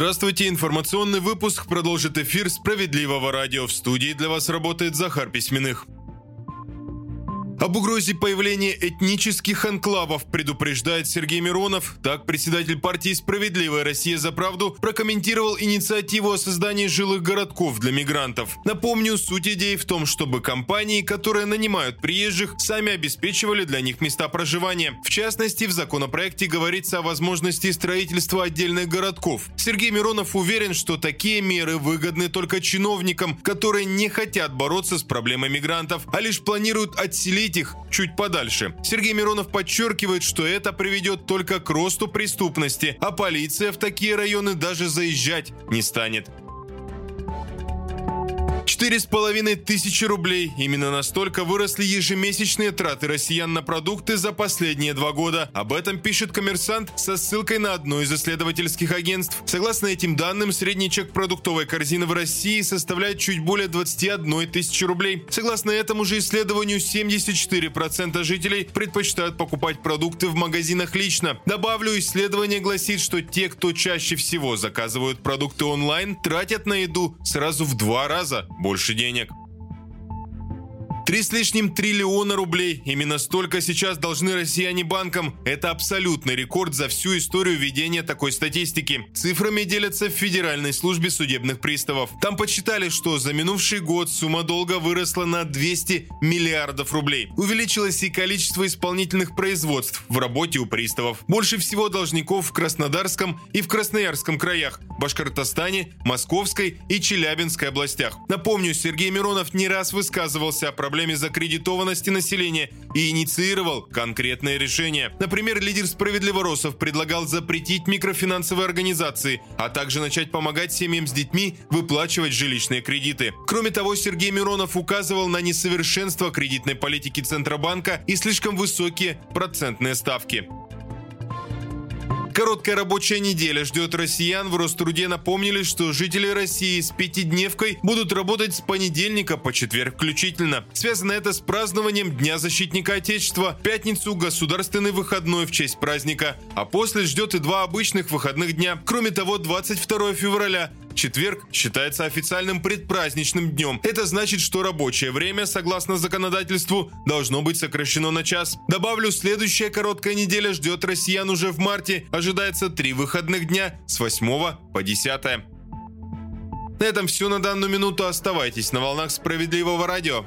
Здравствуйте, информационный выпуск продолжит эфир «Справедливого радио». В студии для вас работает Захар Письменных. Об угрозе появления этнических анклавов предупреждает Сергей Миронов. Так председатель партии «Справедливая Россия за правду» прокомментировал инициативу о создании жилых городков для мигрантов. Напомню, суть идеи в том, чтобы компании, которые нанимают приезжих, сами обеспечивали для них места проживания. В частности, в законопроекте говорится о возможности строительства отдельных городков. Сергей Миронов уверен, что такие меры выгодны только чиновникам, которые не хотят бороться с проблемой мигрантов, а лишь планируют отселить отселить их чуть подальше. Сергей Миронов подчеркивает, что это приведет только к росту преступности, а полиция в такие районы даже заезжать не станет. Четыре с половиной тысячи рублей. Именно настолько выросли ежемесячные траты россиян на продукты за последние два года. Об этом пишет коммерсант со ссылкой на одно из исследовательских агентств. Согласно этим данным, средний чек продуктовой корзины в России составляет чуть более 21 тысячи рублей. Согласно этому же исследованию, 74% жителей предпочитают покупать продукты в магазинах лично. Добавлю, исследование гласит, что те, кто чаще всего заказывают продукты онлайн, тратят на еду сразу в два раза больше денег. Три с лишним триллиона рублей. Именно столько сейчас должны россияне банкам. Это абсолютный рекорд за всю историю ведения такой статистики. Цифрами делятся в Федеральной службе судебных приставов. Там подсчитали, что за минувший год сумма долга выросла на 200 миллиардов рублей. Увеличилось и количество исполнительных производств в работе у приставов. Больше всего должников в Краснодарском и в Красноярском краях, Башкортостане, Московской и Челябинской областях. Напомню, Сергей Миронов не раз высказывался о проблеме проблеме закредитованности населения и инициировал конкретные решения. Например, лидер «Справедливоросов» предлагал запретить микрофинансовые организации, а также начать помогать семьям с детьми выплачивать жилищные кредиты. Кроме того, Сергей Миронов указывал на несовершенство кредитной политики Центробанка и слишком высокие процентные ставки. Короткая рабочая неделя ждет россиян. В Роструде напомнили, что жители России с пятидневкой будут работать с понедельника по четверг включительно. Связано это с празднованием Дня защитника Отечества. В пятницу государственный выходной в честь праздника. А после ждет и два обычных выходных дня. Кроме того, 22 февраля Четверг считается официальным предпраздничным днем. Это значит, что рабочее время, согласно законодательству, должно быть сокращено на час. Добавлю, следующая короткая неделя ждет россиян уже в марте. Ожидается три выходных дня с 8 по 10. На этом все на данную минуту. Оставайтесь на волнах справедливого радио.